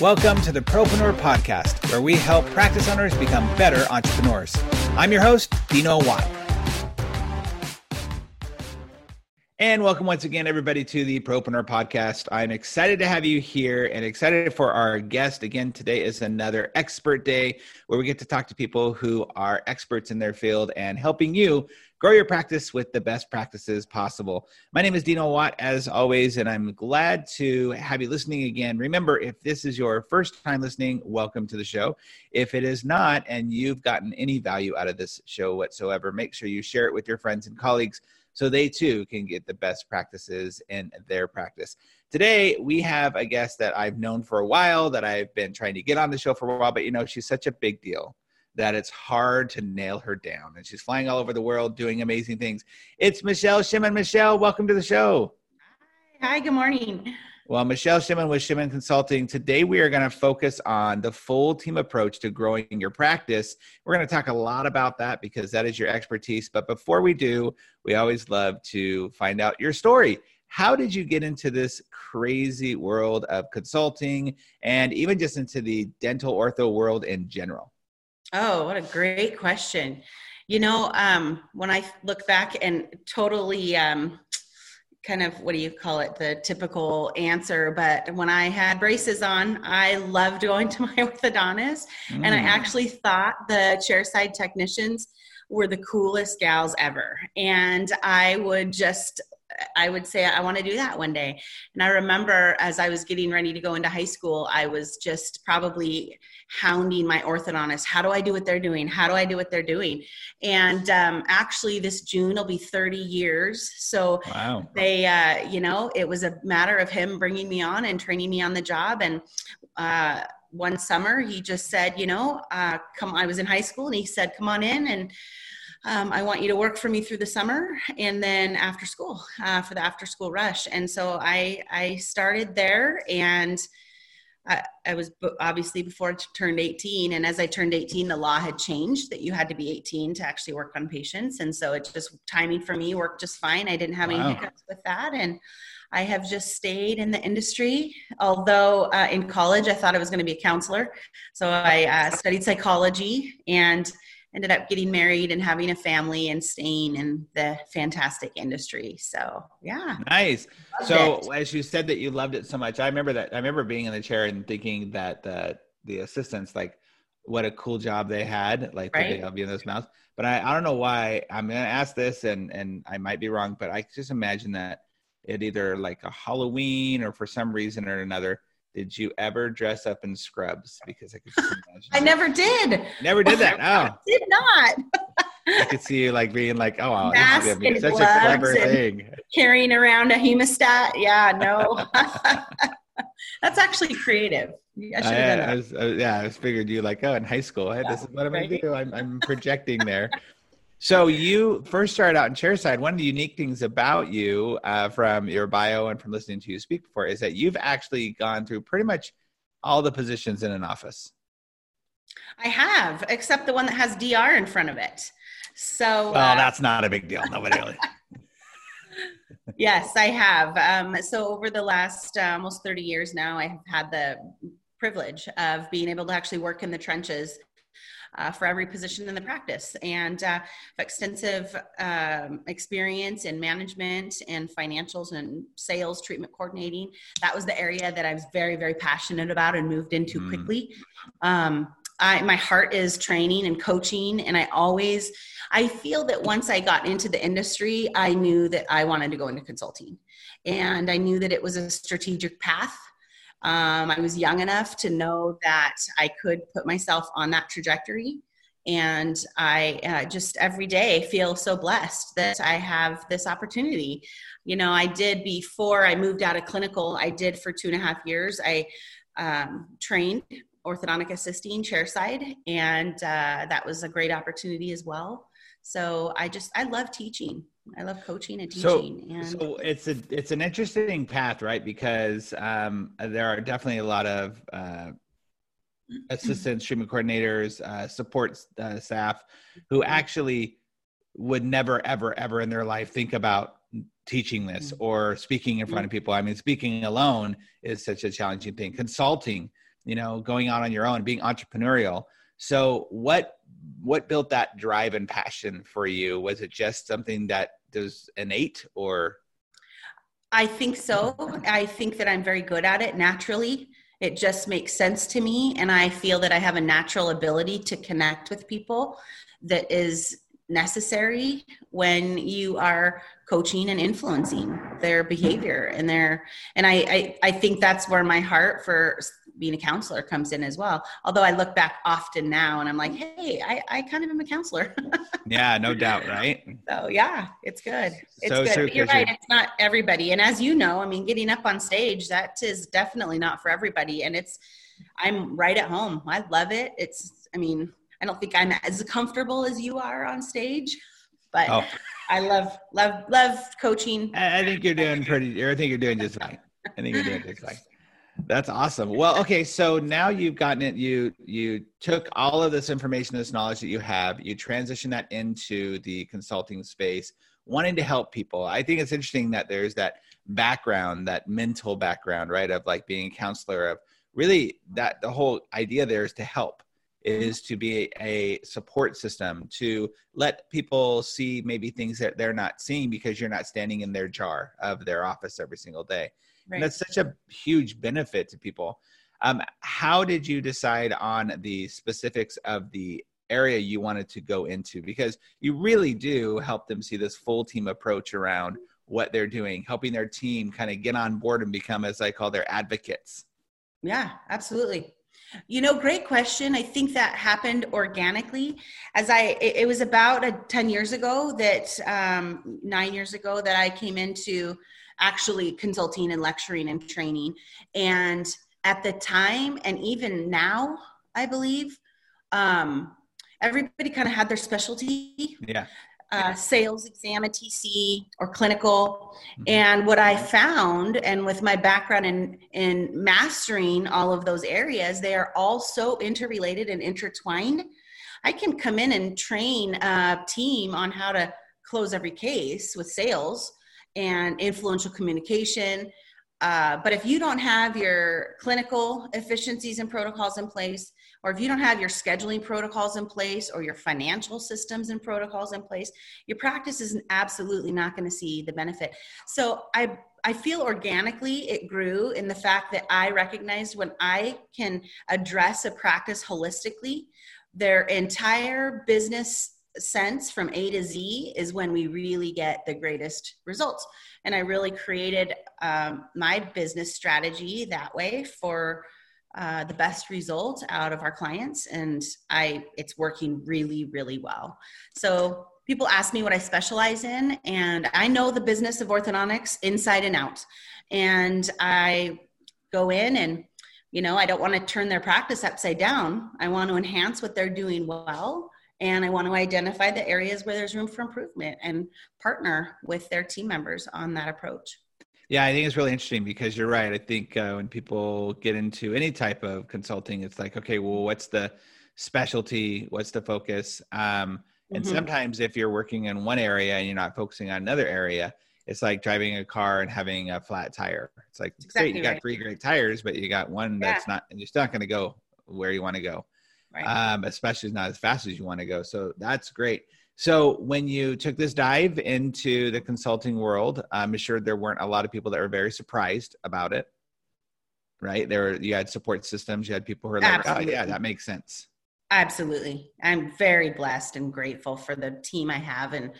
Welcome to the Propreneur Podcast, where we help practice owners become better entrepreneurs. I'm your host, Dino Watt. And welcome once again, everybody, to the Propreneur Podcast. I'm excited to have you here and excited for our guest. Again, today is another expert day where we get to talk to people who are experts in their field and helping you grow your practice with the best practices possible. My name is Dino Watt, as always, and I'm glad to have you listening again. Remember, if this is your first time listening, welcome to the show. If it is not, and you've gotten any value out of this show whatsoever, make sure you share it with your friends and colleagues so they too can get the best practices in their practice. Today, we have a guest that I've known for a while, that I've been trying to get on the show for a while, but you know, she's such a big deal that it's hard to nail her down. And she's flying all over the world doing amazing things. It's Michelle Shimmin. Michelle, welcome to the show. Hi, Hi good morning. Well, Michelle Shimmin with Shimmin Consulting. Today, we are going to focus on the full team approach to growing your practice. We're going to talk a lot about that because that is your expertise. But before we do, we always love to find out your story. How did you get into this crazy world of consulting and even just into the dental ortho world in general? Oh, what a great question. You know, um, when I look back and totally um, kind of what do you call it the typical answer but when i had braces on i loved going to my orthodontist mm. and i mm. actually thought the chairside technicians were the coolest gals ever and i would just I would say I want to do that one day. And I remember as I was getting ready to go into high school, I was just probably hounding my orthodontist. How do I do what they're doing? How do I do what they're doing? And um, actually, this June will be 30 years. So wow. they, uh, you know, it was a matter of him bringing me on and training me on the job. And uh, one summer, he just said, you know, uh, come. I was in high school, and he said, come on in and um, I want you to work for me through the summer and then after school uh, for the after school rush. And so I, I started there and I, I was obviously before I turned 18. And as I turned 18, the law had changed that you had to be 18 to actually work on patients. And so it just timing for me worked just fine. I didn't have wow. any hiccups with that. And I have just stayed in the industry. Although uh, in college, I thought I was going to be a counselor. So I uh, studied psychology and ended up getting married and having a family and staying in the fantastic industry. So yeah. Nice. So it. as you said that you loved it so much, I remember that I remember being in the chair and thinking that the the assistants like what a cool job they had, like right. they be in those mouths. But I, I don't know why I'm gonna ask this and and I might be wrong, but I just imagine that it either like a Halloween or for some reason or another did you ever dress up in scrubs? Because I could imagine. I never did. Never did that. Oh, did not. I could see you like being like, oh, wow, this is gonna be such a clever thing. Carrying around a hemostat. Yeah, no. That's actually creative. I should have done I, I was, uh, yeah, I was figured you like, oh, in high school, hey, yeah, this is what I'm right. gonna do. I'm, I'm projecting there. So you first started out in chairside. One of the unique things about you, uh, from your bio and from listening to you speak before, is that you've actually gone through pretty much all the positions in an office. I have, except the one that has DR in front of it. So, well, uh, that's not a big deal. Nobody really. yes, I have. Um, so over the last uh, almost 30 years now, I have had the privilege of being able to actually work in the trenches uh, for every position in the practice. And uh, extensive um, experience in management and financials and sales treatment coordinating. That was the area that i was very very passionate about and moved into mm. quickly. Um, I, my heart is training and coaching and i always i feel that once i got into the industry i knew that i wanted to go into consulting. And i knew that it was a strategic path um, I was young enough to know that I could put myself on that trajectory. And I uh, just every day feel so blessed that I have this opportunity. You know, I did before I moved out of clinical, I did for two and a half years. I um, trained orthodontic assisting chairside, and uh, that was a great opportunity as well. So I just, I love teaching. I love coaching and teaching. So, and so it's a it's an interesting path, right? Because um, there are definitely a lot of uh, assistants, treatment coordinators, uh, support uh, staff who mm-hmm. actually would never, ever, ever in their life think about teaching this mm-hmm. or speaking in front of mm-hmm. people. I mean, speaking alone is such a challenging thing. Consulting you know, going out on your own, being entrepreneurial. So what what built that drive and passion for you? Was it just something that does innate or I think so. I think that I'm very good at it naturally. It just makes sense to me. And I feel that I have a natural ability to connect with people that is necessary when you are coaching and influencing their behavior and their and I, I i think that's where my heart for being a counselor comes in as well. Although i look back often now and i'm like hey i, I kind of am a counselor. Yeah no doubt right? So yeah it's good. It's so good. you're right you're... it's not everybody. And as you know i mean getting up on stage that is definitely not for everybody. And it's i'm right at home. I love it. It's i mean I don't think I'm as comfortable as you are on stage, but oh. I love love love coaching. I think you're doing pretty. I think you're doing just fine. I think you're doing just fine. That's awesome. Well, okay, so now you've gotten it. You you took all of this information, this knowledge that you have, you transition that into the consulting space, wanting to help people. I think it's interesting that there's that background, that mental background, right, of like being a counselor, of really that the whole idea there is to help is to be a support system to let people see maybe things that they're not seeing because you're not standing in their jar of their office every single day. Right. And that's such a huge benefit to people. Um, how did you decide on the specifics of the area you wanted to go into? Because you really do help them see this full team approach around what they're doing, helping their team kind of get on board and become, as I call their advocates. Yeah, absolutely. You know, great question. I think that happened organically. As I, it, was about a, 10 years ago that, um, nine years ago that I came into actually consulting and lecturing and training. And at the time, and even now, I believe, um, everybody kind of had their specialty. Yeah uh, sales exam, a TC, or clinical. Mm-hmm. And what I found, and with my background in, in mastering all of those areas, they are all so interrelated and intertwined. I can come in and train a team on how to close every case with sales and influential communication. Uh, but if you don't have your clinical efficiencies and protocols in place, or if you don't have your scheduling protocols in place or your financial systems and protocols in place, your practice is absolutely not going to see the benefit. So I I feel organically it grew in the fact that I recognized when I can address a practice holistically, their entire business sense from A to Z is when we really get the greatest results. And I really created um, my business strategy that way for uh, the best result out of our clients and i it's working really really well. So people ask me what i specialize in and i know the business of orthodontics inside and out. And i go in and you know i don't want to turn their practice upside down. I want to enhance what they're doing well and i want to identify the areas where there's room for improvement and partner with their team members on that approach yeah, I think it's really interesting because you're right. I think uh, when people get into any type of consulting, it's like, okay, well, what's the specialty? What's the focus? Um, and mm-hmm. sometimes if you're working in one area and you're not focusing on another area, it's like driving a car and having a flat tire. It's like exactly great, you got three great tires, but you got one that's yeah. not, and you're still not going to go where you want to go, right. um, especially not as fast as you want to go. So that's great. So when you took this dive into the consulting world, I'm sure there weren't a lot of people that were very surprised about it. Right? There were, you had support systems, you had people who were like, Absolutely. oh yeah, that makes sense. Absolutely. I'm very blessed and grateful for the team I have and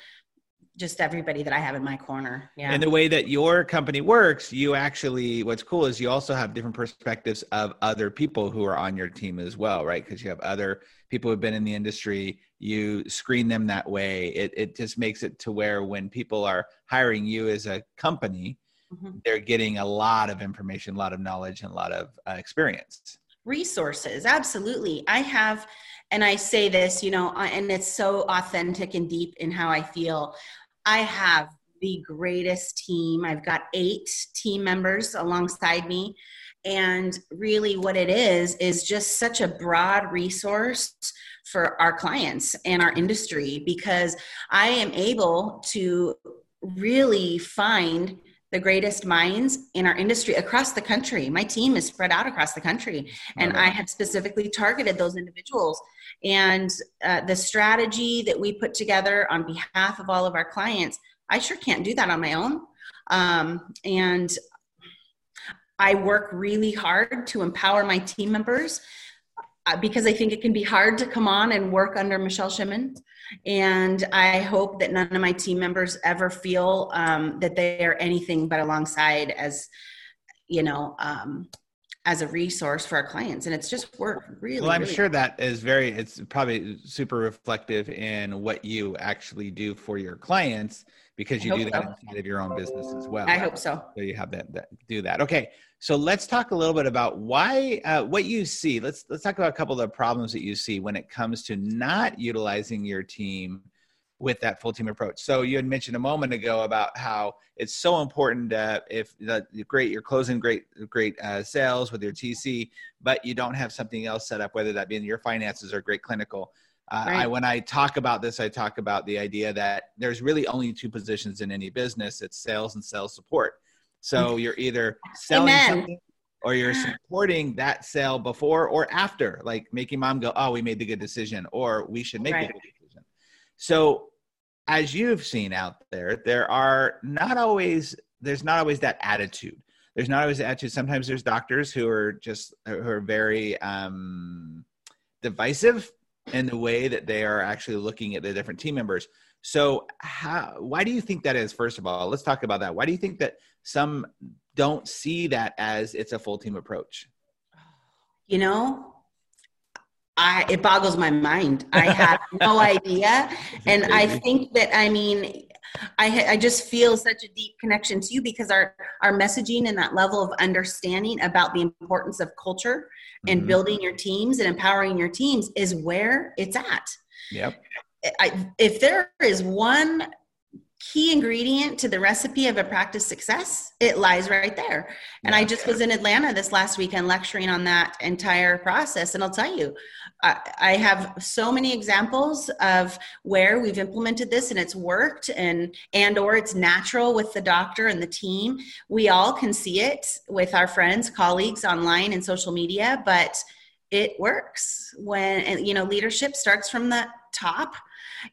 just everybody that I have in my corner. Yeah. And the way that your company works, you actually, what's cool is you also have different perspectives of other people who are on your team as well, right? Because you have other people who've been in the industry you screen them that way it, it just makes it to where when people are hiring you as a company mm-hmm. they're getting a lot of information a lot of knowledge and a lot of uh, experience. Resources absolutely. I have and i say this you know and it's so authentic and deep in how i feel. I have the greatest team. I've got eight team members alongside me. And really what it is is just such a broad resource for our clients and our industry because I am able to really find the greatest minds in our industry across the country. My team is spread out across the country, and I have specifically targeted those individuals. And uh, the strategy that we put together on behalf of all of our clients, I sure can't do that on my own. Um, and I work really hard to empower my team members because I think it can be hard to come on and work under Michelle Shimmin. And I hope that none of my team members ever feel um, that they are anything but alongside as, you know, um, as a resource for our clients. And it's just worked really. Well, I'm really sure that is very, it's probably super reflective in what you actually do for your clients because you do that so. inside of your own business as well. I hope so. so you have that, that do that okay so let's talk a little bit about why uh, what you see. Let's let's talk about a couple of the problems that you see when it comes to not utilizing your team with that full team approach. So you had mentioned a moment ago about how it's so important that if the great you're closing great great uh, sales with your tc but you don't have something else set up whether that be in your finances or great clinical. Uh, I, when I talk about this, I talk about the idea that there's really only two positions in any business: it's sales and sales support. So you're either selling Amen. something or you're supporting that sale before or after, like making mom go, "Oh, we made the good decision," or "We should make Right. the good decision." So, as you've seen out there, there are not always there's not always that attitude. There's not always that attitude. Sometimes there's doctors who are just who are very um, divisive in the way that they are actually looking at the different team members. So, how? Why do you think that is? First of all, let's talk about that. Why do you think that some don't see that as it's a full team approach? you know i it boggles my mind i have no idea and i think that i mean I, I just feel such a deep connection to you because our our messaging and that level of understanding about the importance of culture and Mhm. building your teams and empowering your teams is where it's at Yep. I, if there is one key ingredient to the recipe of a practice success, it lies right there. And I Yeah. just was in Atlanta this last weekend lecturing on that entire process. And I'll tell you, I, I have so many examples of where we've implemented this and it's worked and and or it's natural with the doctor and the team. We all can see it with our friends, colleagues online and social media, but it works when you know leadership starts from the top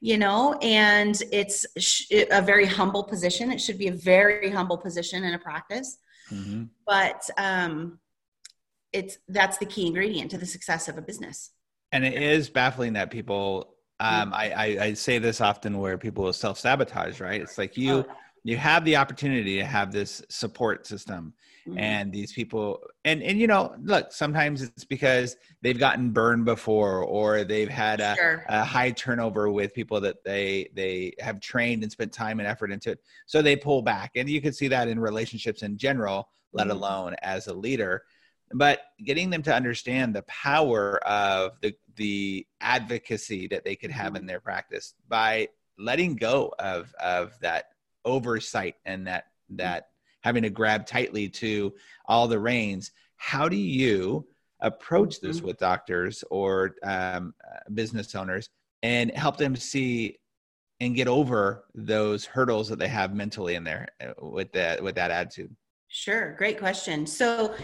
you know and it's a very humble position it should be a very humble position in a practice Mhm. but um it's that's the key ingredient to the success of a business And it is baffling that people. Um, I, I, I say this often where people will self sabotage. Right? It's like you Oh, you have the opportunity to have this support system mhm. and these people and and you know look sometimes it's because they've gotten burned before or they've had a, sure a high turnover with people that they they have trained and spent time and effort into it so they pull back and you can see that in relationships in general let Mhm. alone as a leader but getting them to understand the power of the the advocacy that they could have Mm-hmm. in their practice by letting go of of that oversight and that that having to grab tightly to all the reins how do you approach this Mhm. with doctors or um, uh, business owners and help them see and get over those hurdles that they have mentally in there uh, with that with that attitude Sure, great question. So,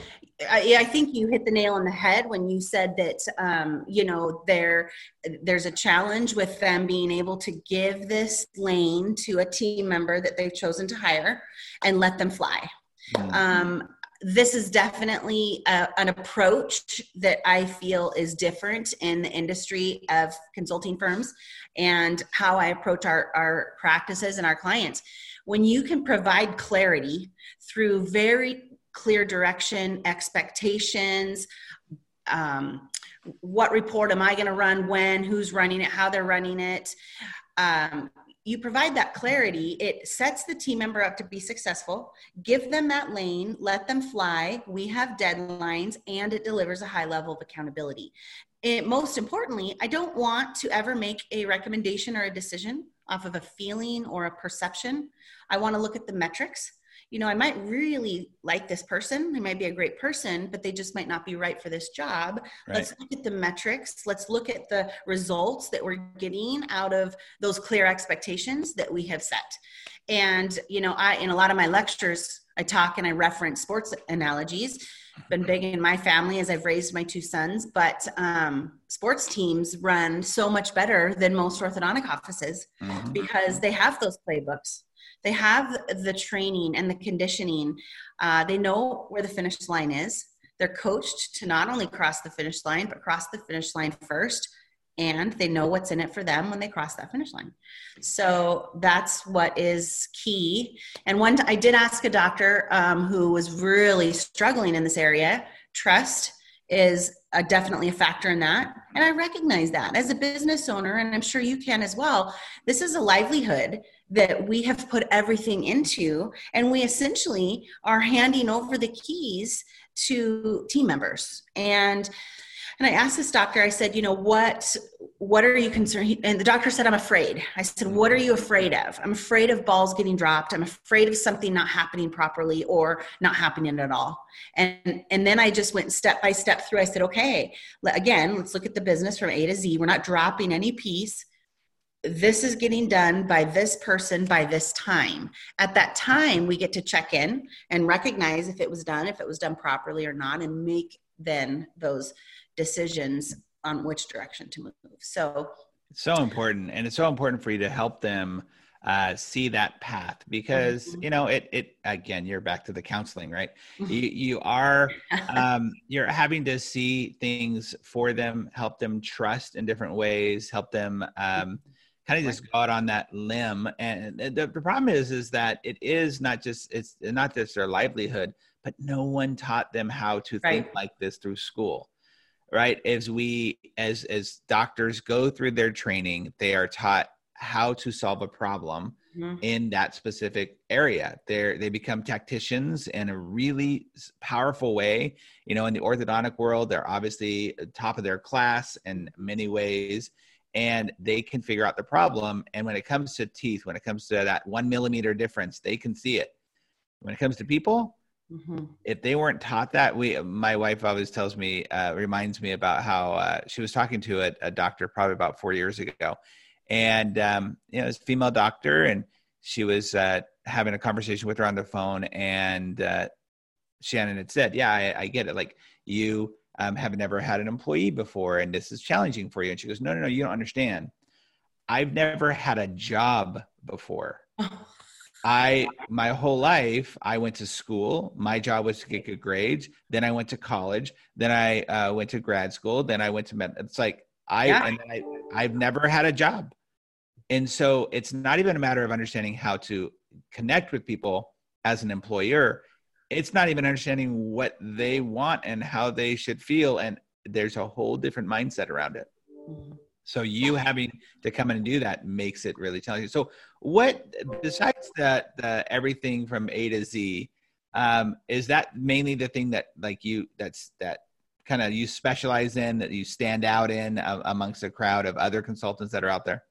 I, I think you hit the nail on the head when you said that um, you know there there's a challenge with them being able to give this lane to a team member that they've chosen to hire and let them fly. Mm. Um, this is definitely a, an approach that I feel is different in the industry of consulting firms and how I approach our, our practices and our clients. When you can provide clarity through very clear direction, expectations, um, what report am I going to run when, who's running it, how they're running it. Um, you provide that clarity, it sets the team member up to be successful. Give them that lane, let them fly. We have deadlines, and it delivers a high level of accountability. It, most importantly, I don't want to ever make a recommendation or a decision off of a feeling or a perception. I want to look at the metrics. you know, I might really like this person. They might be a great person, but they just might not be right for this job. Right. Let's look at the metrics. Let's look at the results that we're getting out of those clear expectations that we have set. And, you know, I, in a lot of my lectures, I talk and I reference sports analogies. Been big in my family as I've raised my two sons, but um, sports teams run so much better than most orthodontic offices mm-hmm. because they have those playbooks they have the training and the conditioning. Uh, they know where the finish line is. They're coached to not only cross the finish line, but cross the finish line first. And they know what's in it for them when they cross that finish line. So that's what is key. And one, I did ask a doctor um, who was really struggling in this area. Trust is a, definitely a factor in that. And I recognize that as a business owner, and I'm sure you can as well. This is a livelihood that we have put everything into and we essentially are handing over the keys to team members and and i asked this doctor i said you know what what are you concerned and the doctor said i'm afraid. I said what are you afraid of? I'm afraid of balls getting dropped. I'm afraid of something not happening properly or not happening at all. And and then i just went step by step through. I said okay again let's look at the business from a to z. We're not dropping any piece. This is getting done by this person by this time. At that time, we get to check in and recognize if it was done, if it was done properly or not, and make then those decisions on which direction to move. So it's so important. And it's so important for you to help them uh, see that path because mm-hmm. you know it it again you're back to the counseling right you you are um, you're having to see things for them help them trust in different ways help them um, kind of just got on that limb and the, the problem is is that it is not just it's not just their livelihood but no one taught them how to right. think like this through school right as we as as doctors go through their training they are taught how to solve a problem mm-hmm. in that specific area they they become tacticians in a really powerful way you know in the orthodontic world they're obviously top of their class in many ways and they can figure out the problem. And when it comes to teeth, when it comes to that one millimeter difference, they can see it. When it comes to people, mm-hmm. if they weren't taught that, we, my wife always tells me, uh, reminds me about how uh, she was talking to a, a, doctor probably about four years ago, and um, you know, it's a female doctor, and she was uh, having a conversation with her on the phone, and uh, Shannon had said, "Yeah, I, I get it. Like you." um, have never had an employee before and this is challenging for you. And she goes, No, no, no, you don't understand. I've never had a job before. I my whole life I went to school. My job was to get good grades. Then I went to college. Then I uh, went to grad school. Then I went to med. It's like I yeah. and I I've never had a job, and so it's not even a matter of understanding how to connect with people as an employer it's not even understanding what they want and how they should feel and there's a whole different mindset around it mm-hmm. So you having to come in and do that makes it really challenging. So what besides that the everything from a to z um, is that mainly the thing that like you that's that kind of you specialize in that you stand out in uh, amongst a crowd of other consultants that are out there?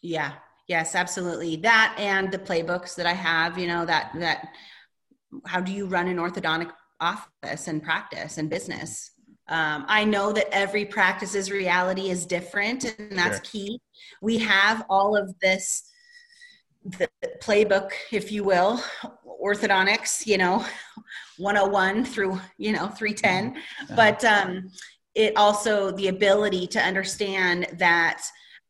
Yeah. Yes absolutely. That and the playbooks that i have you know that that how do you run an orthodontic office and practice and business um, i know that every practice's reality is different and that's sure. key we have all of this the playbook if you will orthodontics you know 101 through you know 310 uh-huh. but um, it also the ability to understand that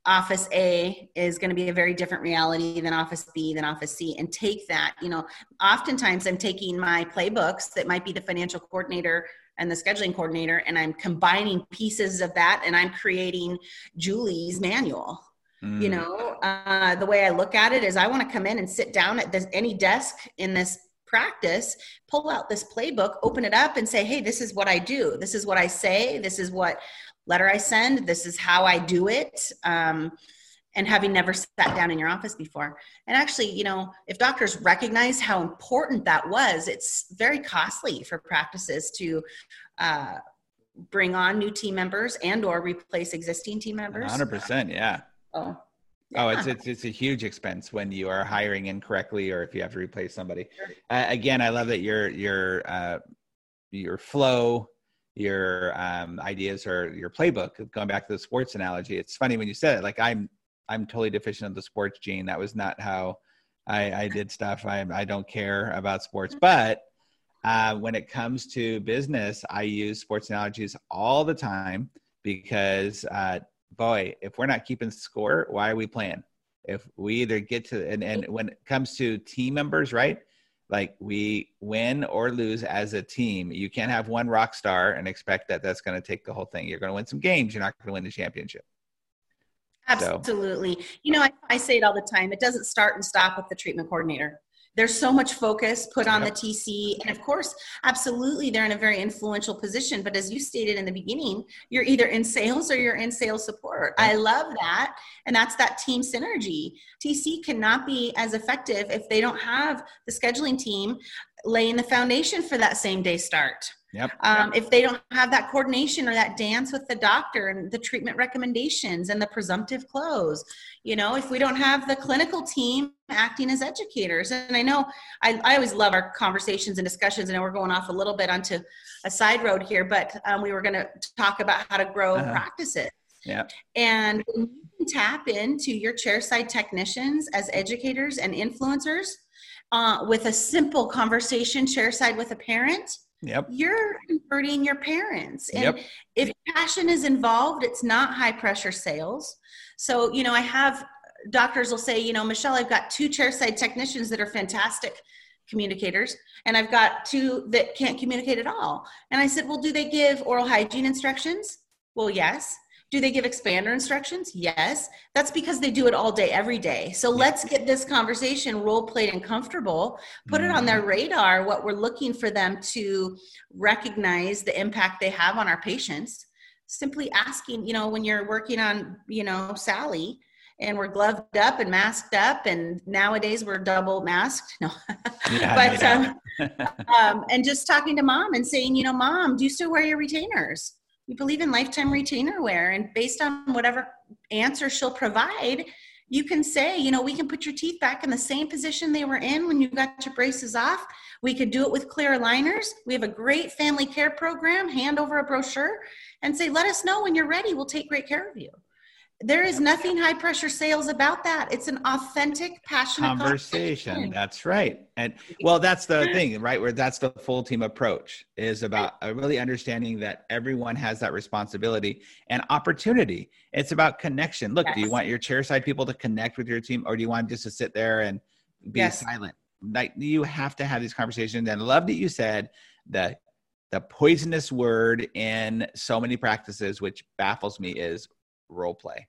office A is going to be a very different reality than office B than office C and take that, you know, oftentimes I'm taking my playbooks that might be the financial coordinator and the scheduling coordinator and I'm combining pieces of that and I'm creating Julie's manual. Mm. You know, uh, the way I look at it is I want to come in and sit down at this, any desk in this practice, pull out this playbook, open it up and say, Hey, this is what I do. This is what I say. This is what letter I send. This is how I do it. Um, and having never sat down in your office before. And actually, you know, if doctors recognize how important that was, it's very costly for practices to uh, bring on new team members and or replace existing team members. 100%, yeah. Oh, Oh, it's, it's it's a huge expense when you are hiring incorrectly or if you have to replace somebody. Uh, again, I love that your your uh, your flow, your um, ideas, or your playbook. Going back to the sports analogy, it's funny when you said it. Like I'm I'm totally deficient of the sports gene. That was not how I, I did stuff. I I don't care about sports, but uh, when it comes to business, I use sports analogies all the time because uh, boy, if we're not keeping score, why are we playing? If we either get to and, and when it comes to team members, right? Like we win or lose as a team. You can't have one rock star and expect that that's going to take the whole thing. You're going to win some games. You're not going to win the championship. Absolutely. So. You know, I, I say it all the time. It doesn't start and stop with the treatment coordinator there's so much focus put on yep. the TC. And of course, absolutely, they're in a very influential position. But as you stated in the beginning, you're either in sales or you're in sales support. Yep. I love that. And that's that team synergy. TC cannot be as effective if they don't have the scheduling team laying the foundation for that same day start. Yep. Um, if they don't have that coordination or that dance with the doctor and the treatment recommendations and the presumptive close, you know, if we don't have the clinical team acting as educators, and I know I, I always love our conversations and discussions. and we're going off a little bit onto a side road here, but um, we were going to talk about how to grow uh-huh. practices. Yeah. And you can tap into your chairside technicians as educators and influencers uh, with a simple conversation chairside with a parent Yep. You're converting your parents. And yep. if passion is involved, it's not high pressure sales. So, you know, I have doctors will say, you know, Michelle, I've got two chairside technicians that are fantastic communicators, and I've got two that can't communicate at all. And I said, well, do they give oral hygiene instructions? Well, yes. Do they give expander instructions? Yes. That's because they do it all day, every day. So let's get this conversation role played and comfortable, put it on their mm-hmm. radar, what we're looking for them to recognize the impact they have on our patients. Simply asking, you know, when you're working on, you know, Sally, and we're gloved up and masked up and nowadays we're double masked no yeah, but um, um, and just talking to mom and saying you know mom do you still wear your retainers we believe in lifetime retainer wear and based on whatever answer she'll provide you can say you know we can put your teeth back in the same position they were in when you got your braces off. We could do it with clear aligners. We have a great family care program. Hand over a brochure and say let us know when you're ready. We'll take great care of you there is nothing high pressure sales about that. It's an authentic, passionate conversation. conversation. That's right. And well, that's the thing, right? Where that's the full team approach is about uh, really understanding that everyone has that responsibility and opportunity. It's about connection. Look, yes. do you want your chairside people to connect with your team or do you want just to sit there and be yes. silent? Like you have to have these conversations. And I love that you said that the poisonous word in so many practices, which baffles me, is role play.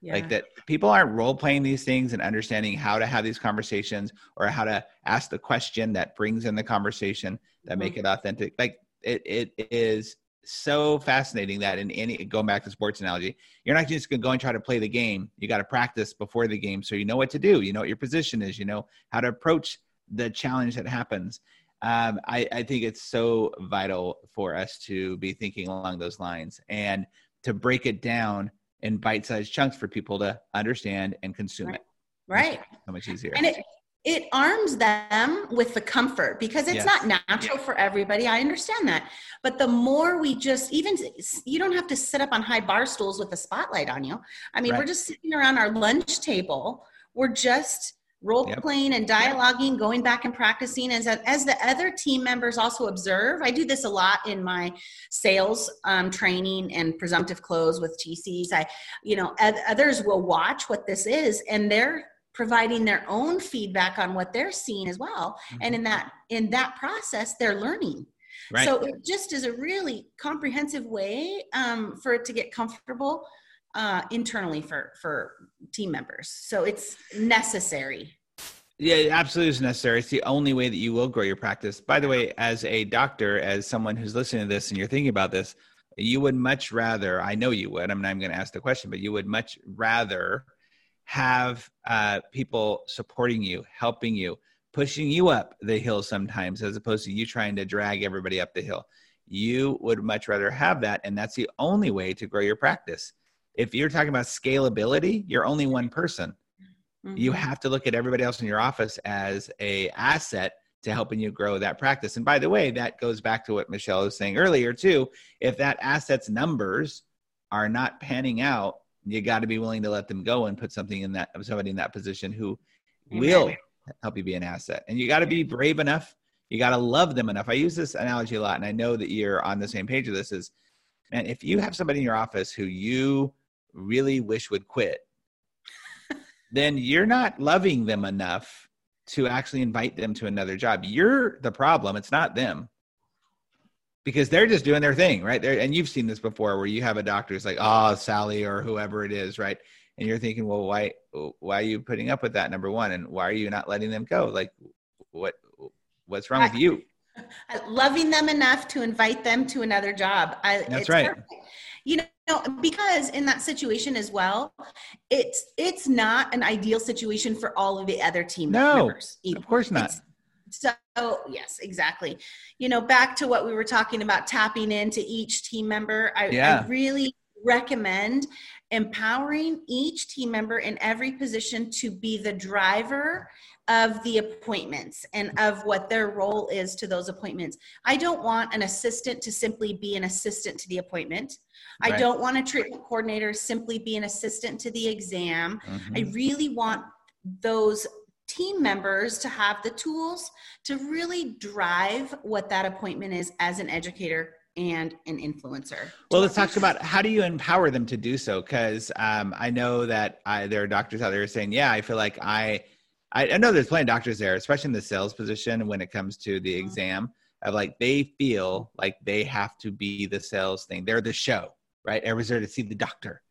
Yeah. Like that people aren't role playing these things and understanding how to have these conversations or how to ask the question that brings in the conversation that mm-hmm. make it authentic. Like it, it is so fascinating that in any going back to sports analogy, you're not just gonna go and try to play the game. You got to practice before the game so you know what to do. You know what your position is. You know how to approach the challenge that happens. Um, I, I think it's so vital for us to be thinking along those lines and to break it down in bite-sized chunks for people to understand and consume right. it. Right. So much easier. And it it arms them with the comfort because it's yes. not natural for everybody. I understand that. But the more we just even you don't have to sit up on high bar stools with a spotlight on you. I mean, right. we're just sitting around our lunch table. We're just role yep. playing and dialoguing yep. going back and practicing as, as the other team members also observe i do this a lot in my sales um, training and presumptive close with tcs i you know others will watch what this is and they're providing their own feedback on what they're seeing as well mm-hmm. and in that in that process they're learning right. so it just is a really comprehensive way um, for it to get comfortable uh, internally for for team members. So it's necessary. Yeah, it absolutely is necessary. It's the only way that you will grow your practice. By the way, as a doctor, as someone who's listening to this and you're thinking about this, you would much rather, I know you would, I'm not going to ask the question, but you would much rather have uh, people supporting you, helping you, pushing you up the hill sometimes, as opposed to you trying to drag everybody up the hill. You would much rather have that. And that's the only way to grow your practice if you're talking about scalability, you're only one person. Mm-hmm. You have to look at everybody else in your office as a asset to helping you grow that practice. And by the way, that goes back to what Michelle was saying earlier too. If that asset's numbers are not panning out, you got to be willing to let them go and put something in that somebody in that position who will help you be an asset. And you got to be brave enough. You got to love them enough. I use this analogy a lot, and I know that you're on the same page with this. Is and if you have somebody in your office who you really wish would quit, then you're not loving them enough to actually invite them to another job. You're the problem. It's not them. Because they're just doing their thing, right? They're, and you've seen this before where you have a doctor who's like, oh, Sally or whoever it is, right? And you're thinking, well, why why are you putting up with that? Number one, and why are you not letting them go? Like, what what's wrong with you? Loving them enough to invite them to another job. I, That's right. Perfect you know because in that situation as well it's it's not an ideal situation for all of the other team no, members either. of course not it's, so yes exactly you know back to what we were talking about tapping into each team member i, yeah. I really recommend empowering each team member in every position to be the driver of the appointments and of what their role is to those appointments. I don't want an assistant to simply be an assistant to the appointment. Right. I don't want a treatment coordinator simply be an assistant to the exam. Mm-hmm. I really want those team members to have the tools to really drive what that appointment is as an educator and an influencer. Well, let's talk about how do you empower them to do so? Because um, I know that I, there are doctors out there saying, "Yeah, I feel like I I, I know there's plenty of doctors there, especially in the sales position when it comes to the mm-hmm. exam of like they feel like they have to be the sales thing. They're the show, right? Everyone's there to see the doctor.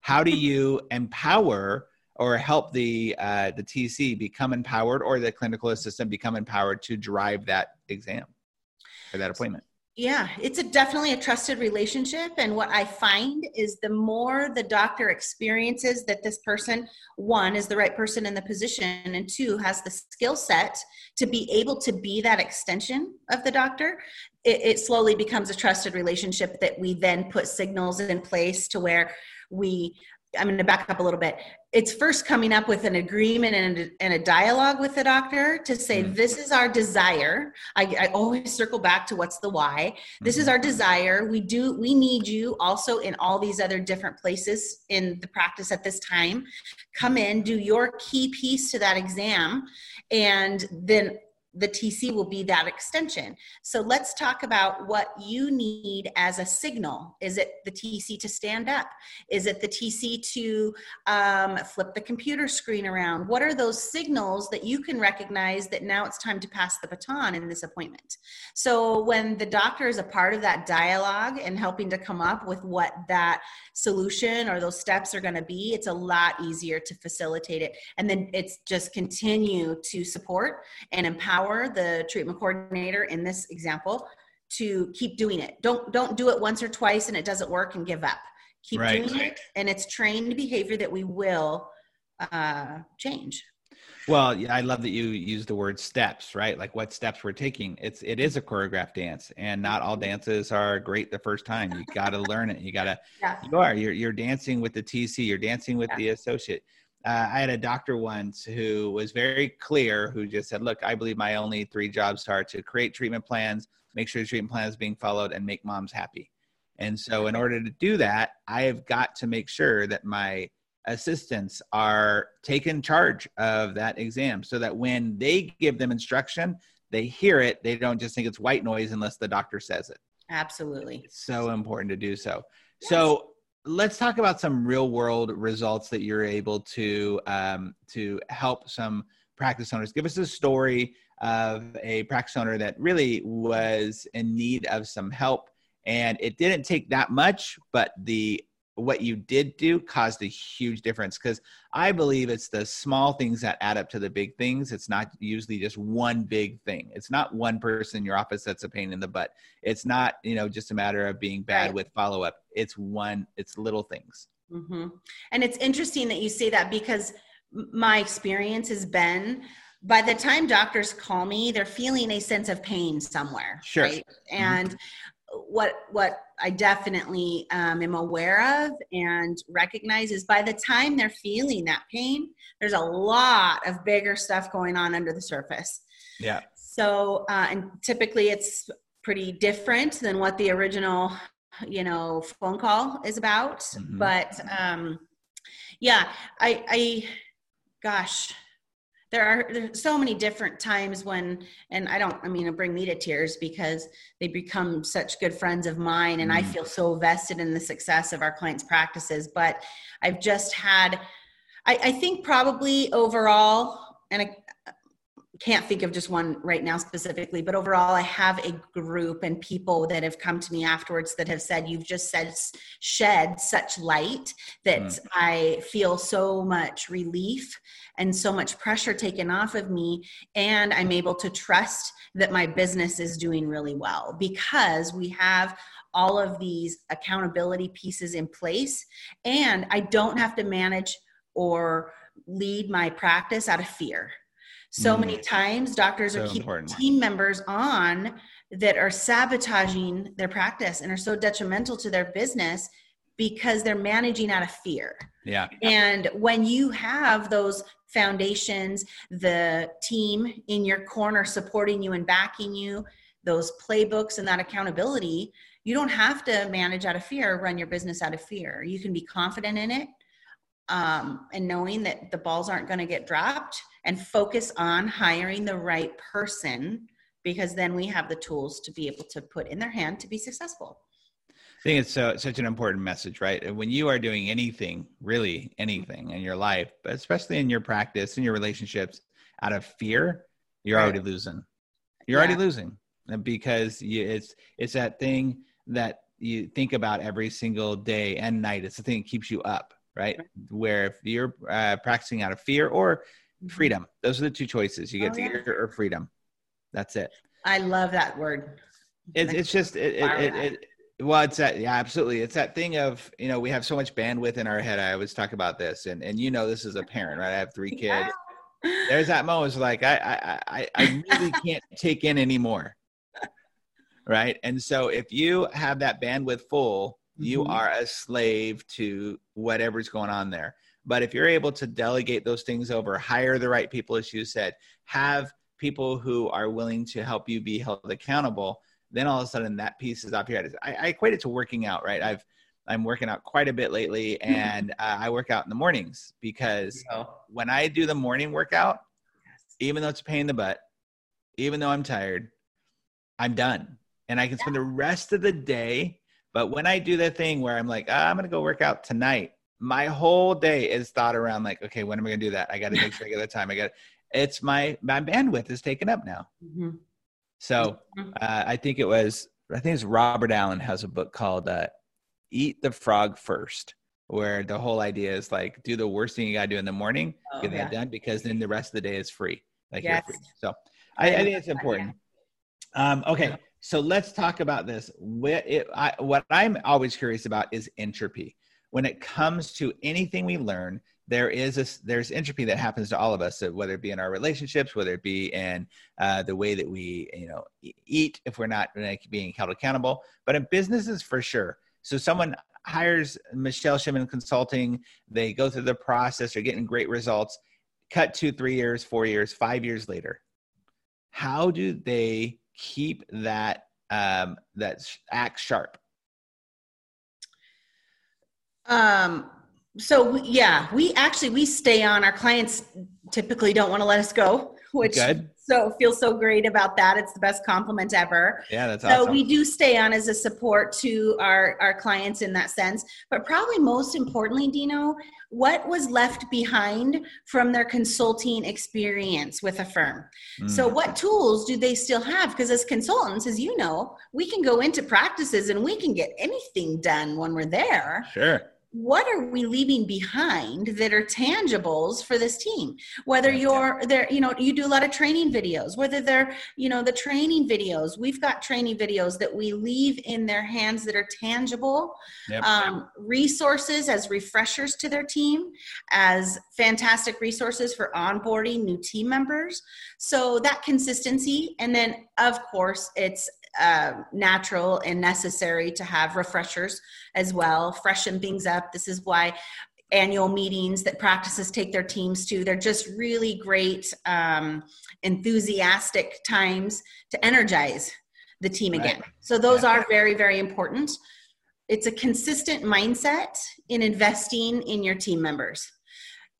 How do you empower or help the uh, the TC become empowered or the clinical assistant become empowered to drive that exam or that appointment? Yeah, it's a definitely a trusted relationship. And what I find is the more the doctor experiences that this person, one, is the right person in the position, and two, has the skill set to be able to be that extension of the doctor, it, it slowly becomes a trusted relationship that we then put signals in place to where we I'm going to back up a little bit. It's first coming up with an agreement and a, and a dialogue with the doctor to say, mm-hmm. this is our desire. I, I, always circle back to what's the why. This mm-hmm. is our desire. We do, we need you also in all these other different places in the practice at this time. Come in, do your key piece to that exam, and then the TC will be that extension. So let's talk about what you need as a signal. Is it the TC to stand up? Is it the TC to um, flip the computer screen around? What are those signals that you can recognize that now it's time to pass the baton in this appointment? So when the doctor is a part of that dialogue and helping to come up with what that solution or those steps are going to be, it's a lot easier to facilitate it. And then it's just continue to support and empower empower the treatment coordinator in this example to keep doing it. Don't don't do it once or twice and it doesn't work and give up. Keep right. doing it, and it's trained behavior that we will uh, change. Well, yeah, I love that you use the word steps, right? Like what steps we're taking. It's it is a choreographed dance, and not all dances are great the first time. You got to learn it. You got to. Yeah. You are. You're you're dancing with the TC. You're dancing with yeah. the associate uh, I had a doctor once who was very clear, who just said, "Look, I believe my only three jobs are to create treatment plans, make sure the treatment plan is being followed, and make moms happy." And so, in order to do that, I have got to make sure that my assistants are taking charge of that exam, so that when they give them instruction, they hear it. They don't just think it's white noise unless the doctor says it. Absolutely. It's so important to do so. Yes. So let's talk about some real world results that you're able to um, to help some practice owners. Give us a story of a practice owner that really was in need of some help, and it didn't take that much, but the what you did do caused a huge difference because I believe it's the small things that add up to the big things. It's not usually just one big thing. It's not one person in your office that's a pain in the butt. It's not, you know, just a matter of being bad right. with follow up. It's one, it's little things. Mm-hmm. And it's interesting that you say that because my experience has been by the time doctors call me, they're feeling a sense of pain somewhere. Sure. Right? And mm-hmm what what I definitely um, am aware of and recognize is by the time they're feeling that pain, there's a lot of bigger stuff going on under the surface. Yeah. So, uh, and typically it's pretty different than what the original, you know, phone call is about. Mm-hmm. But um, yeah, I, I, gosh, there are there's so many different times when and i don't i mean it bring me to tears because they become such good friends of mine and mm. i feel so vested in the success of our clients practices but i've just had i, I think probably overall and I, can't think of just one right now specifically, but overall, I have a group and people that have come to me afterwards that have said, You've just said, shed such light that mm. I feel so much relief and so much pressure taken off of me. And I'm able to trust that my business is doing really well because we have all of these accountability pieces in place. And I don't have to manage or lead my practice out of fear so mm. many times doctors so are keeping important. team members on that are sabotaging their practice and are so detrimental to their business because they're managing out of fear. Yeah. And when you have those foundations, the team in your corner supporting you and backing you, those playbooks and that accountability, you don't have to manage out of fear, run your business out of fear. You can be confident in it um, and knowing that the balls aren't going to get dropped and focus on hiring the right person because then we have the tools to be able to put in their hand to be successful. I think it's so, such an important message, right? When you are doing anything, really anything in your life, but especially in your practice, in your relationships, out of fear, you're right. already losing. You're yeah. already losing because you, it's it's that thing that you think about every single day and night. It's the thing that keeps you up, right? right. Where if you're uh, practicing out of fear or freedom. Those are the two choices. You get oh, to yeah. or freedom. That's it. I love that word. It's, it's just it, it, it, it, well it's that yeah absolutely it's that thing of you know we have so much bandwidth in our head i always talk about this and and you know this is a parent right i have three kids yeah. there's that moment like i i i really can't take in anymore right and so if you have that bandwidth full you mm-hmm. are a slave to whatever's going on there but if you're able to delegate those things over, hire the right people, as you said, have people who are willing to help you be held accountable, then all of a sudden that piece is off your head. I, I equate it to working out, right? I've I'm working out quite a bit lately, and uh, I work out in the mornings because when I do the morning workout, even though it's a pain in the butt, even though I'm tired, I'm done, and I can spend the rest of the day. But when I do that thing where I'm like, oh, I'm gonna go work out tonight, my whole day is thought around like, okay, when am I gonna do that? I got to make sure I get that time. I got it's my my bandwidth is taken up now. Mm-hmm. So mm-hmm. uh, I think it was I think it's Robert Allen has a book called uh, "Eat the Frog First, where the whole idea is like do the worst thing you got to do in the morning, oh, get yeah. that done because then the rest of the day is free. Like yes. you're free. So I, I think it's important. Um, okay, so let's talk about this. What, it, I, what I'm always curious about is entropy when it comes to anything we learn, there is a, there's entropy that happens to all of us, so whether it be in our relationships, whether it be in uh, the way that we you know eat if we're not being held accountable, but in businesses for sure. So someone hires Michelle Shimmin Consulting, they go through the process, they're getting great results. Cut to three years, four years, five years later, how do they keep that um, that act sharp? Um, so yeah, we actually we stay on. Our clients typically don't want to let us go, which Good. so feels so great about that. It's the best compliment ever. Yeah, that's so awesome. we do stay on as a support to our our clients in that sense. But probably most importantly, Dino, what was left behind from their consulting experience with a firm. Mm. So, what tools do they still have? Because as consultants, as you know, we can go into practices and we can get anything done when we're there. Sure what are we leaving behind that are tangibles for this team? Whether you're there you know you do a lot of training videos whether they're you know the training videos we've got training videos that we leave in their hands that are tangible yep. um, resources as refreshers to their team as fantastic resources for onboarding new team members. So that consistency and then of course it's uh, natural and necessary to have refreshers as well, freshen things up. This is why annual meetings that practices take their teams to. They're just really great, um, enthusiastic times to energize the team again. Right. So those yeah. are very, very important. It's a consistent mindset in investing in your team members.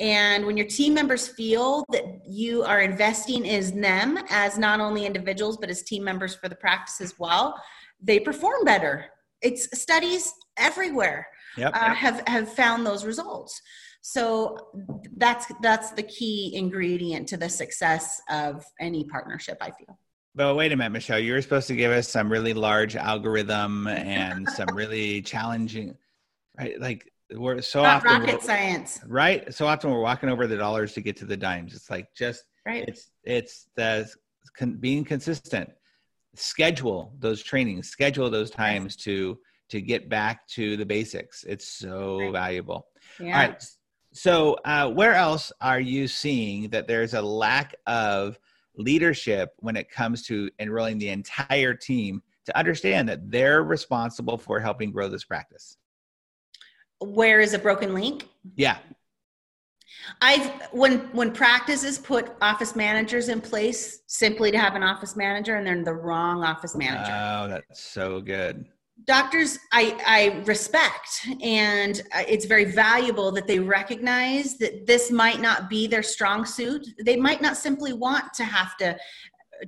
And when your team members feel that you are investing in them as not only individuals, but as team members for the practice as well, they perform better. It's studies everywhere yep. uh, have, have found those results. So that's that's the key ingredient to the success of any partnership, I feel. But wait a minute, Michelle, you were supposed to give us some really large algorithm and some really challenging, right? Like we're so Not often rocket science, right? So often we're walking over the dollars to get to the dimes. It's like just right. It's it's the con, being consistent. Schedule those trainings. Schedule those times to to get back to the basics. It's so right. valuable. Yeah. All right. So uh, where else are you seeing that there's a lack of leadership when it comes to enrolling the entire team to understand that they're responsible for helping grow this practice? Where is a broken link? Yeah. I've when when practices put office managers in place simply to have an office manager and they're the wrong office manager. Oh, that's so good. Doctors, I, I respect, and uh, it's very valuable that they recognize that this might not be their strong suit. They might not simply want to have to uh,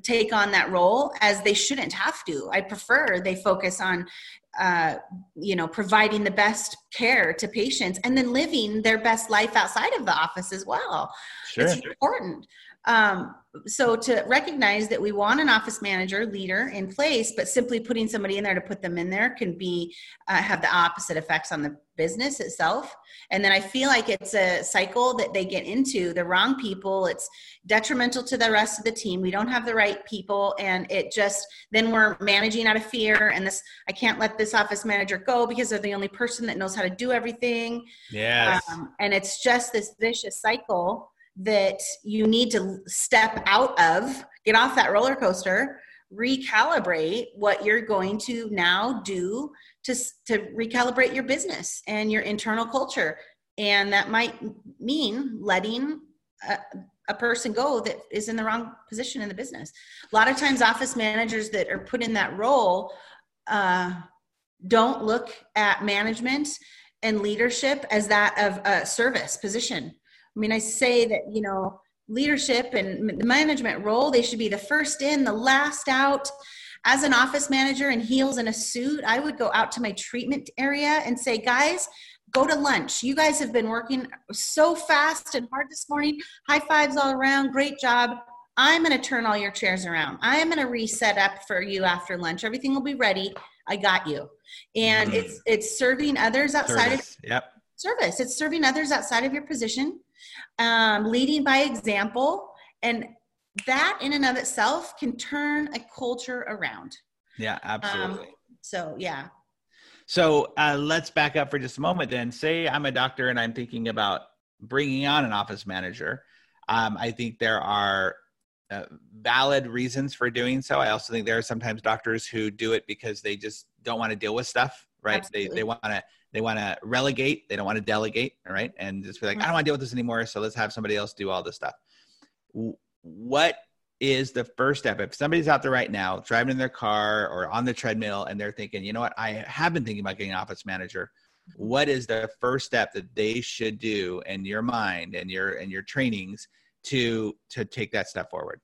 take on that role as they shouldn't have to. I prefer they focus on uh, you know providing the best care to patients and then living their best life outside of the office as well sure. it's important um, so to recognize that we want an office manager leader in place but simply putting somebody in there to put them in there can be uh, have the opposite effects on the business itself. And then i feel like it's a cycle that they get into the wrong people. It's detrimental to the rest of the team. We don't have the right people. And it just then we're managing out of fear and this i can't let this office manager go because they're the only person that knows how to do everything. Yeah um, and it's just this vicious cycle that you need to step out of, get off that roller coaster, recalibrate what you're going to now do to, to recalibrate your business and your internal culture. And that might mean letting a, a person go that is in the wrong position in the business. A lot of times, office managers that are put in that role uh, don't look at management and leadership as that of a service position I mean, I say that, you know, leadership and the management role, they should be the first in, the last out. As an office manager in heels and a suit, I would go out to my treatment area and say, guys, go to lunch. You guys have been working so fast and hard this morning. High fives all around. Great job. I'm going to turn all your chairs around. I'm going to reset up for you after lunch. Everything will be ready. I got you. And mm. it's it's serving others outside service. of yep. service. It's serving others outside of your position um, leading by example. And that in and of itself can turn a culture around. Yeah, absolutely. Um, so, yeah. So uh, let's back up for just a moment then. Say I'm a doctor and I'm thinking about bringing on an office manager. Um, I think there are uh, valid reasons for doing so. I also think there are sometimes doctors who do it because they just don't want to deal with stuff, right? Absolutely. They they want to they want to relegate they don't want to delegate all right? And just be like i don't want to deal with this anymore so let's have somebody else do all this stuff. What is the first step? If somebody's out there right now driving in their car or on the treadmill and they're thinking you know what? I have been thinking about getting an office manager what is the first step that they should do in your mind and your and your trainings to to take that step forward?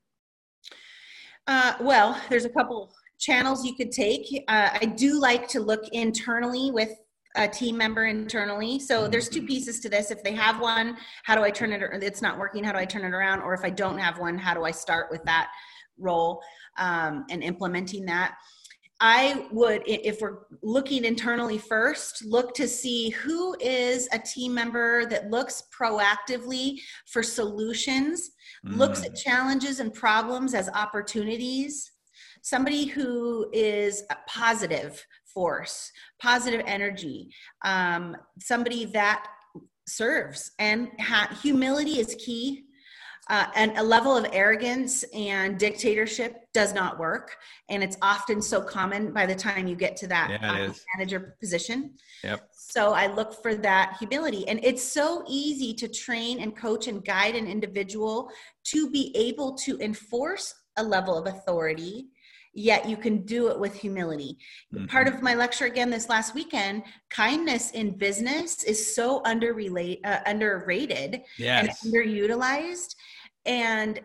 Uh, well there's a couple channels you could take. Uh, i do like to look internally with a team member internally. So there's two mm-hmm. pieces to this. If they have one, how do I turn it? It's not working. How do I turn it around? Or if I don't have one, how do I start with that role um, and implementing that? I would, if we're looking internally first, look to see who is a team member that looks proactively for solutions, mm. looks at mm. challenges and problems as opportunities, somebody who is positive force, positive energy, um, somebody that serves. And ha- humility is key. Uh, and a level of arrogance and dictatorship does not work. And it's often so common by the time you get to that yeah, uh, manager position. Yep. So I look for that humility. And it's so easy to train and coach and guide an individual to be able to enforce a level of authority yet you can do it with humility. Mm-hmm. Part of my lecture again this last weekend, kindness in business is so underrelate, uh, underrated yes. and underutilized. And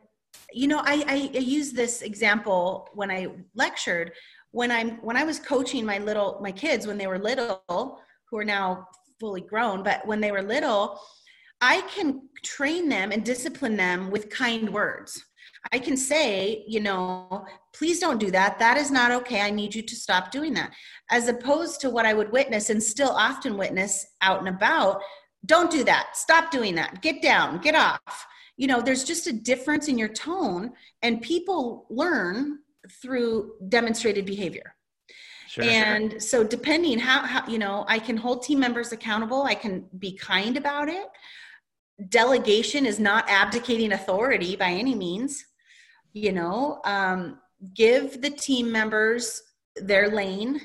you know, I, I, I use this example when I lectured. When I'm when I was coaching my little my kids when they were little, who are now fully grown, but when they were little, I can train them and discipline them with kind words. I can say, you know, please don't do that. That is not okay. I need you to stop doing that. As opposed to what I would witness and still often witness out and about don't do that. Stop doing that. Get down, get off. You know, there's just a difference in your tone, and people learn through demonstrated behavior. Sure, and sure. so depending how, how you know i can hold team members accountable i can be kind about it delegation is not abdicating authority by any means you know um, give the team members their lane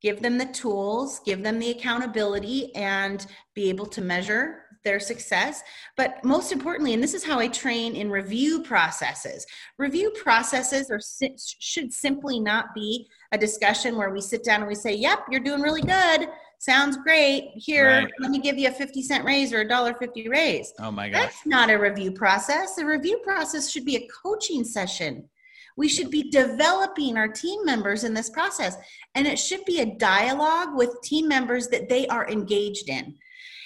give them the tools give them the accountability and be able to measure their success. But most importantly and this is how i train in review processes review processes are should simply not be a discussion where we sit down and we say yep you're doing really good sounds great. Here, right. let me give you a 50 cent raise or a dollar 50 raise. Oh my gosh. That's not a review process. The review process should be a coaching session. We should be developing our team members in this process. And it should be a dialogue with team members that they are engaged in.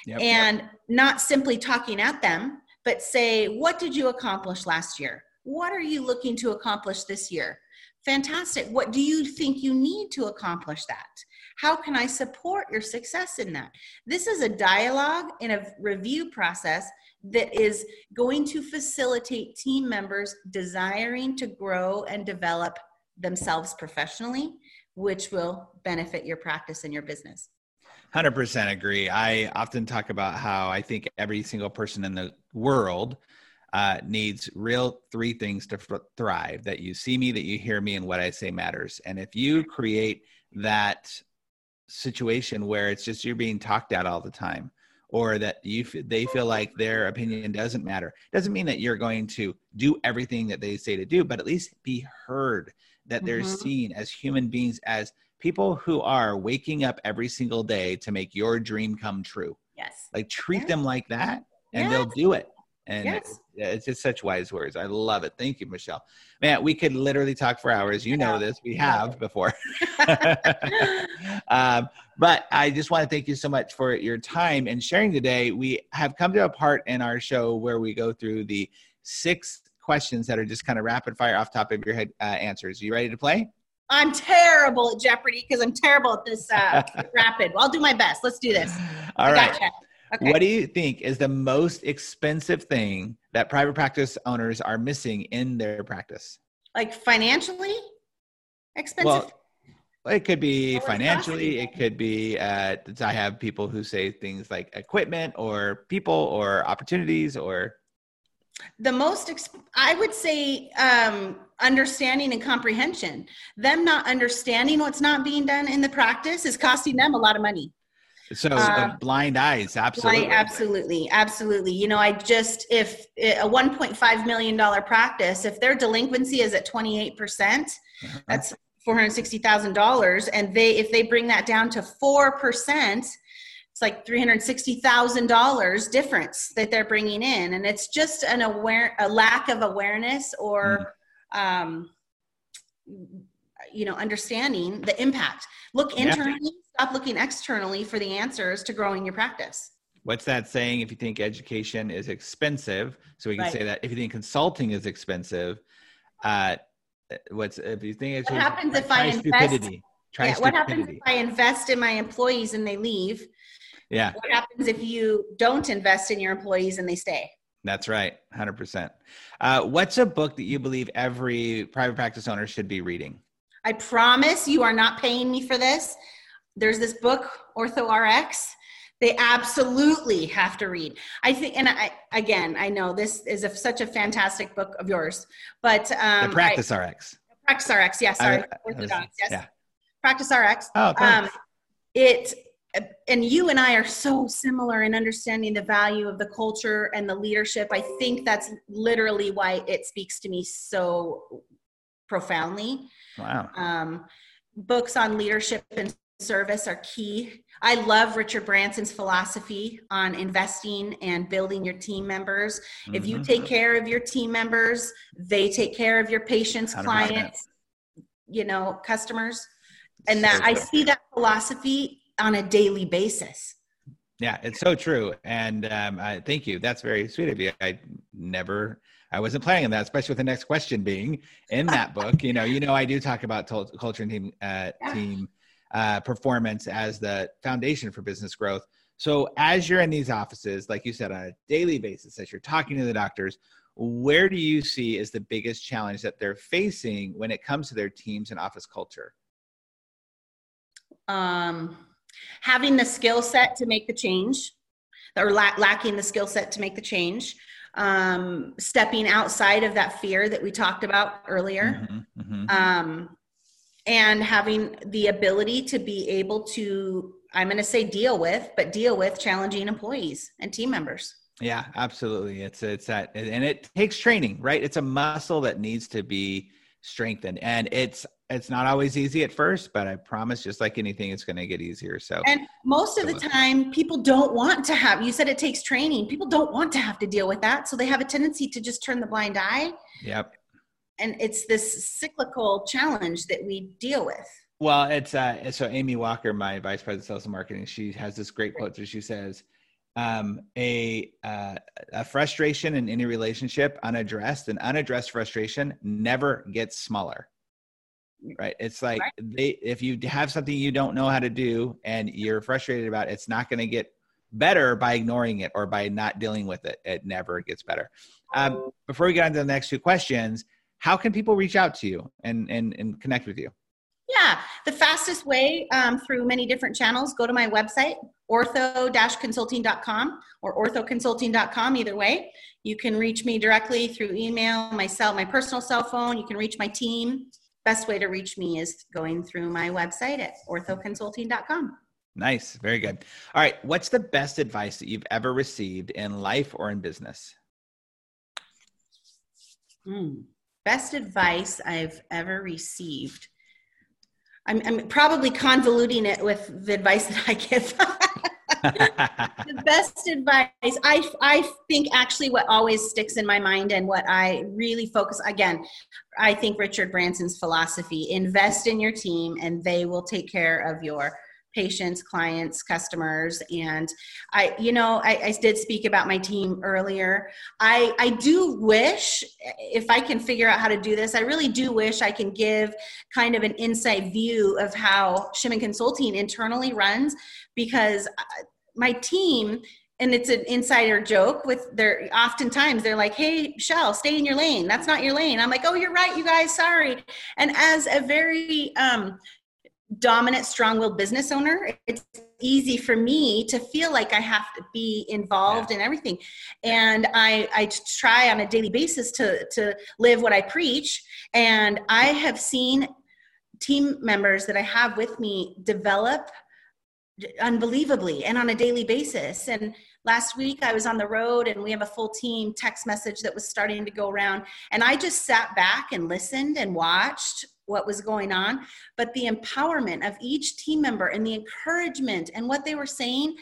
Yep, and yep. not simply talking at them, but say, what did you accomplish last year? What are you looking to accomplish this year? Fantastic. What do you think you need to accomplish that? How can I support your success in that? This is a dialogue and a review process that is going to facilitate team members desiring to grow and develop themselves professionally, which will benefit your practice and your business. 100% agree. I often talk about how I think every single person in the world uh, needs real three things to thrive that you see me, that you hear me, and what I say matters. And if you create that situation where it's just you're being talked at all the time or that you they feel like their opinion doesn't matter. Doesn't mean that you're going to do everything that they say to do but at least be heard that they're mm-hmm. seen as human beings as people who are waking up every single day to make your dream come true. Yes. Like treat them like that and yes. they'll do it and yes. it's just such wise words. I love it. Thank you, Michelle. Man, we could literally talk for hours. You know this. We have before. um, but I just want to thank you so much for your time and sharing today. We have come to a part in our show where we go through the six questions that are just kind of rapid fire off top of your head uh, answers. You ready to play? I'm terrible at Jeopardy because I'm terrible at this uh, rapid. Well, I'll do my best. Let's do this. All I right. Gotcha. Okay. What do you think is the most expensive thing that private practice owners are missing in their practice? Like financially expensive? Well, it could be financially. It could be. Uh, I have people who say things like equipment, or people, or opportunities, or the most. Exp- I would say um, understanding and comprehension. Them not understanding what's not being done in the practice is costing them a lot of money. So uh, blind eyes, absolutely. Blind, absolutely, absolutely. You know, I just if a 1.5 million dollar practice, if their delinquency is at 28 percent, uh-huh. that's 460 thousand dollars, and they if they bring that down to four percent, it's like 360 thousand dollars difference that they're bringing in, and it's just an aware a lack of awareness or. Mm. Um, you know understanding the impact. Look internally yeah. stop looking externally for the answers to growing your practice. What's that saying? If you think education is expensive so we can right. say that. If you think consulting is expensive uh what's if you think it's what happens if i invest? yeah, what happens if i invest in my employees and they leave? Yeah. What happens if you don't invest in your employees and they stay? That's right 100% uh, what's a book that you believe every private practice owner should be reading I promise you are not paying me for this. There's this book, OrthoRx, They absolutely have to read. I think, and I again, I know this is a, such a fantastic book of yours, but um, the Practice I, RX. Practice RX, yes, sorry, I, Orthodox, yes. Yeah. Practice RX. Oh, thanks. Um, it and you and I are so similar in understanding the value of the culture and the leadership. I think that's literally why it speaks to me so profoundly. Wow. Um, books on leadership and service are key. I love Richard Branson's philosophy on investing and building your team members. Mm-hmm. If you mm-hmm. take care of your team members, they take care of your patients, clients, you know, customers. And so that true. I see that philosophy on a daily basis. Yeah, it's so true. And um, I, thank you. That's very sweet of you. I never, I wasn't planning on that, especially with the next question being in that book. You know, you know, I do talk about t- culture and team uh, team uh, performance as the foundation for business growth. So as you're in these offices, like you said, on a daily basis, as you're talking to the doctors, where do you see is the biggest challenge that they're facing when it comes to their teams and office culture? Um, having the skill set to make the change or la- lacking the skill set to make the change um, stepping outside of that fear that we talked about earlier. Mm-hmm, mm-hmm. Um, and having the ability to be able to i'm going to say deal with but deal with challenging employees and team members. Yeah absolutely. It's it's that and it takes training right? It's a muscle that needs to be strengthened. And it's it's not always easy at first, but I promise, just like anything, it's going to get easier. So, and most of the time, people don't want to have. You said it takes training. People don't want to have to deal with that, so they have a tendency to just turn the blind eye. Yep. And it's this cyclical challenge that we deal with. Well, it's uh, so Amy Walker, my vice president of sales and marketing, she has this great quote that she says, um, a uh, a frustration in any relationship unaddressed, an unaddressed frustration never gets smaller right it's like right. they if you have something you don't know how to do and you're frustrated about it, it's not going to get better by ignoring it or by not dealing with it. It never gets better. Um, before we get on to the next two questions how can people reach out to you and and, and connect with you? Yeah the fastest way um, through many different channels go to my website ortho-consulting.com or orthoconsulting.com either way. You can reach me directly through email my cell my personal cell phone. You can reach my team best way to reach me is going through my website at orthoconsulting.com. Nice. Very good. All right. What's the best advice that you've ever received in life or in business? Mm, best advice I've ever received. I'm, I'm probably convoluting it with the advice that I give. The best advice I, I think actually what always sticks in my mind and what i really focus again i think richard branson's philosophy invest in your team and they will take care of your patients clients customers. And i you know I, I, did speak about my team earlier. I i do wish if i can figure out how to do this i really do wish i can give kind of an inside view of how Shimmin consulting internally runs because uh, my team and it's an insider joke with their oftentimes they're like hey shell stay in your lane. That's not your lane. I'm like oh you're right you guys sorry. And as a very um, dominant strong-willed business owner it's easy for me to feel like i have to be involved yeah. in everything. And i i try on a daily basis to to live what i preach. And i have seen team members that i have with me develop unbelievably and on a daily basis. And last week I was on the road and we have a full team text message that was starting to go around. And I just sat back and listened and watched what was going on. But the empowerment of each team member and the encouragement and what they were saying,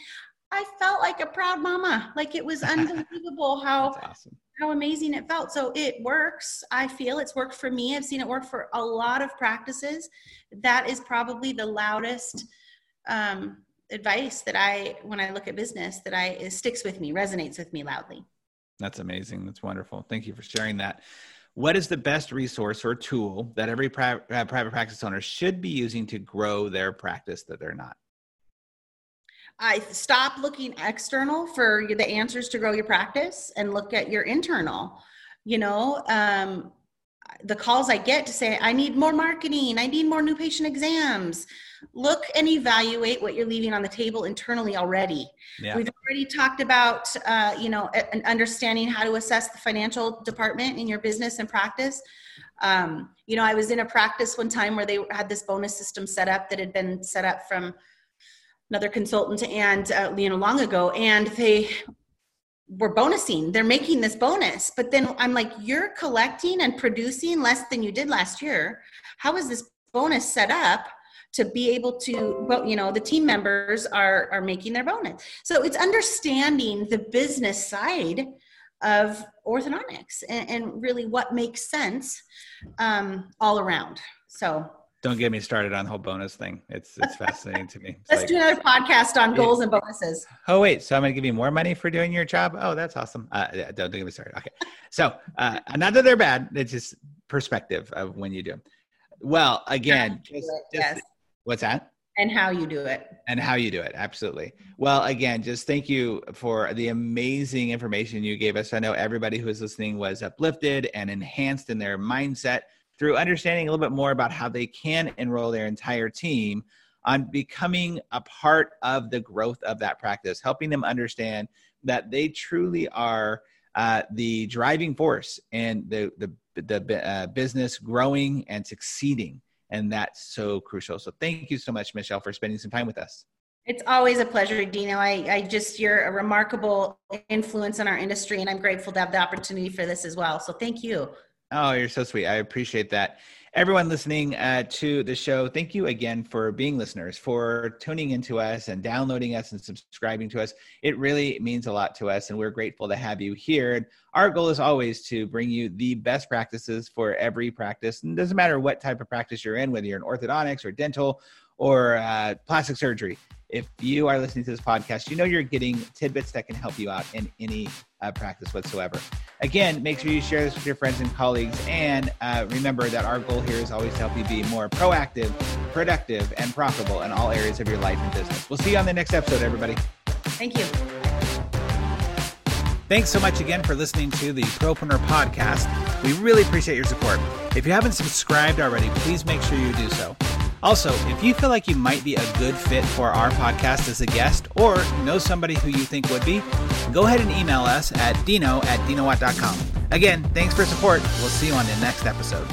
I felt like a proud mama. Like it was unbelievable how. Awesome. How amazing it felt. So it works. I feel it's worked for me. I've seen it work for a lot of practices. That is probably the loudest um, advice that I, when I look at business, that I it sticks with me, resonates with me loudly. That's amazing. That's wonderful. Thank you for sharing that. What is the best resource or tool that every pri- uh, private practice owner should be using to grow their practice that they're not? I stop looking external for the answers to grow your practice and look at your internal. You know, um, the calls I get to say, I need more marketing, I need more new patient exams. Look and evaluate what you're leaving on the table internally already. Yeah. We've already talked about, uh, you know, an understanding how to assess the financial department in your business and practice. Um, you know, I was in a practice one time where they had this bonus system set up that had been set up from another consultant and uh, you know long ago, and they we're bonusing. They're making this bonus. But then i'm like you're collecting and producing less than you did last year. How is this bonus set up to be able to well you know the team members are are making their bonus? So it's understanding the business side of orthodontics and, and really what makes sense um, all around. So don't get me started on the whole bonus thing. It's it's fascinating to me. It's Let's like, do another podcast on goals and bonuses. Oh wait, so I'm going to give you more money for doing your job? Oh, that's awesome. Uh, don't, don't get me started. Okay, so uh, not that they're bad. It's just perspective of when you do. Well, again, just, just, yes. what's that? And how you do it. And how you do it. Absolutely. Well, again, just thank you for the amazing information you gave us. I know everybody who was listening was uplifted and enhanced in their mindset through understanding a little bit more about how they can enroll their entire team on becoming a part of the growth of that practice, helping them understand that they truly are uh, the driving force and the the the uh, business growing and succeeding, and that's so crucial. So thank you so much, Michelle, for spending some time with us. It's always a pleasure, Dino. I, I just you're a remarkable influence in our industry, and I'm grateful to have the opportunity for this as well. So thank you. Oh, you're so sweet. I appreciate that. Everyone listening uh, to the show, thank you again for being listeners, for tuning into us and downloading us and subscribing to us. It really means a lot to us, and we're grateful to have you here. And our goal is always to bring you the best practices for every practice. And it doesn't matter what type of practice you're in, whether you're in orthodontics or dental or uh, plastic surgery if you are listening to this podcast, you know you're getting tidbits that can help you out in any uh, practice whatsoever. Again, make sure you share this with your friends and colleagues. And uh, remember that our goal here is always to help you be more proactive, productive, and profitable in all areas of your life and business. We'll see you on the next episode, everybody. Thank you. Thanks so much again for listening to the Propreneur podcast. We really appreciate your support. If you haven't subscribed already, please make sure you do so. Also, if you feel like you might be a good fit for our podcast as a guest or know somebody who you think would be, go ahead and email us at dino at dinowatt.com. Again, thanks for support. We'll see you on the next episode.